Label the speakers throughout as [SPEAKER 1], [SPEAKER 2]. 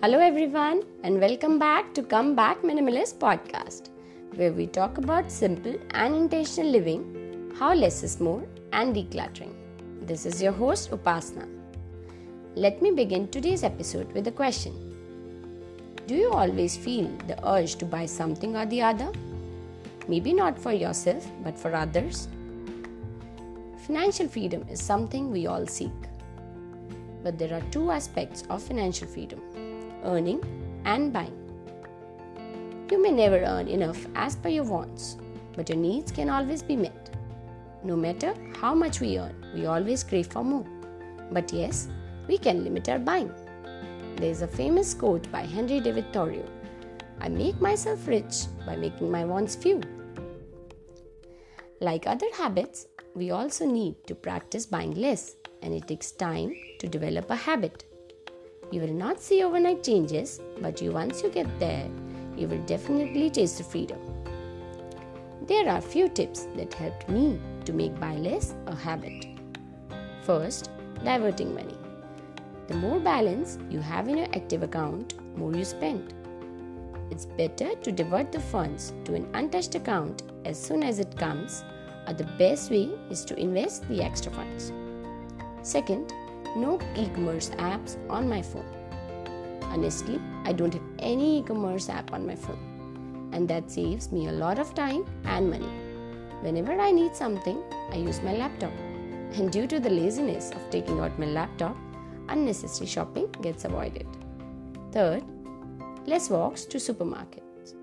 [SPEAKER 1] Hello, everyone, and welcome back to Come Back Minimalist podcast, where we talk about simple and intentional living, how less is more, and decluttering. This is your host, Upasna. Let me begin today's episode with a question Do you always feel the urge to buy something or the other? Maybe not for yourself, but for others? Financial freedom is something we all seek. But there are two aspects of financial freedom earning, and buying. You may never earn enough as per your wants, but your needs can always be met. No matter how much we earn, we always crave for more. But yes, we can limit our buying. There is a famous quote by Henry David Thoreau I make myself rich by making my wants few. Like other habits, we also need to practice buying less, and it takes time to develop a habit. You will not see overnight changes, but you once you get there, you will definitely taste the freedom. There are few tips that helped me to make buy less a habit. First, diverting money. The more balance you have in your active account, more you spend. It's better to divert the funds to an untouched account as soon as it comes, or the best way is to invest the extra funds. Second, no e-commerce apps on my phone. Honestly, I don't have any e-commerce app on my phone, and that saves me a lot of time and money. Whenever I need something, I use my laptop. And due to the laziness of taking out my laptop, unnecessary shopping gets avoided. Third, less walks to supermarkets.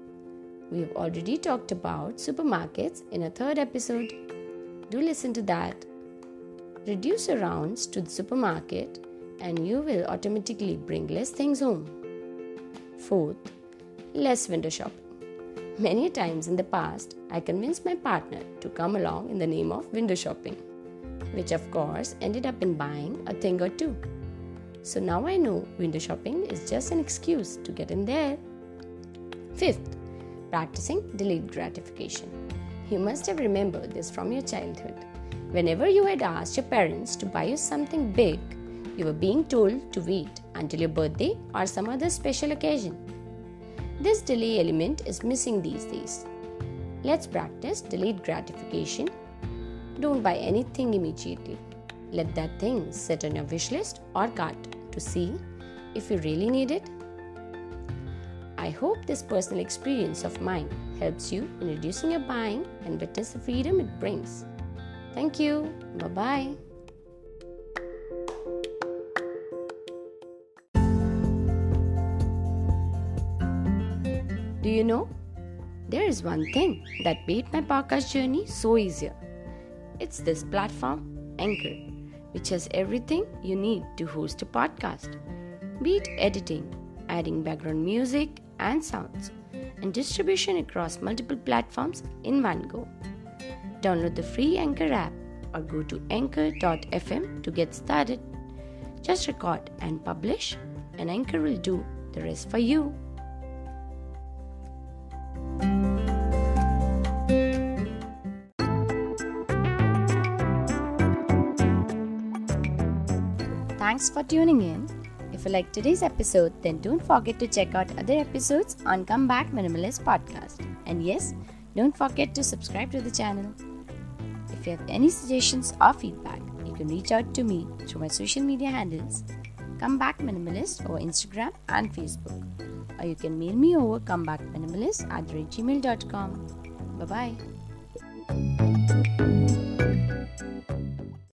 [SPEAKER 1] We have already talked about supermarkets in a third episode. Do listen to that Reduce your rounds to the supermarket and you will automatically bring less things home. Fourth, less window shopping. Many times in the past, I convinced my partner to come along in the name of window shopping, which of course ended up in buying a thing or two. So now I know window shopping is just an excuse to get in there. Fifth, practicing delayed gratification. You must have remembered this from your childhood. Whenever you had asked your parents to buy you something big, you were being told to wait until your birthday or some other special occasion. This delay element is missing these days. Let's practice delayed gratification. Don't buy anything immediately. Let that thing sit on your wish list or cart to see if you really need it. I hope this personal experience of mine helps you in reducing your buying and witness the freedom it brings. Thank you. Bye bye. Do you know? There is one thing that made my podcast journey so easier. It's this platform, Anchor, which has everything you need to host a podcast be it editing, adding background music and sounds, and distribution across multiple platforms in one go. Download the free Anchor app or go to anchor.fm to get started. Just record and publish, and Anchor will do the rest for you. Thanks for tuning in. If you like today's episode, then don't forget to check out other episodes on Come Back Minimalist podcast. And yes, don't forget to subscribe to the channel. If you have any suggestions or feedback, you can reach out to me through my social media handles Come Back Minimalist over Instagram and Facebook. Or you can mail me over comebackminimalist at gmail.com. Bye bye.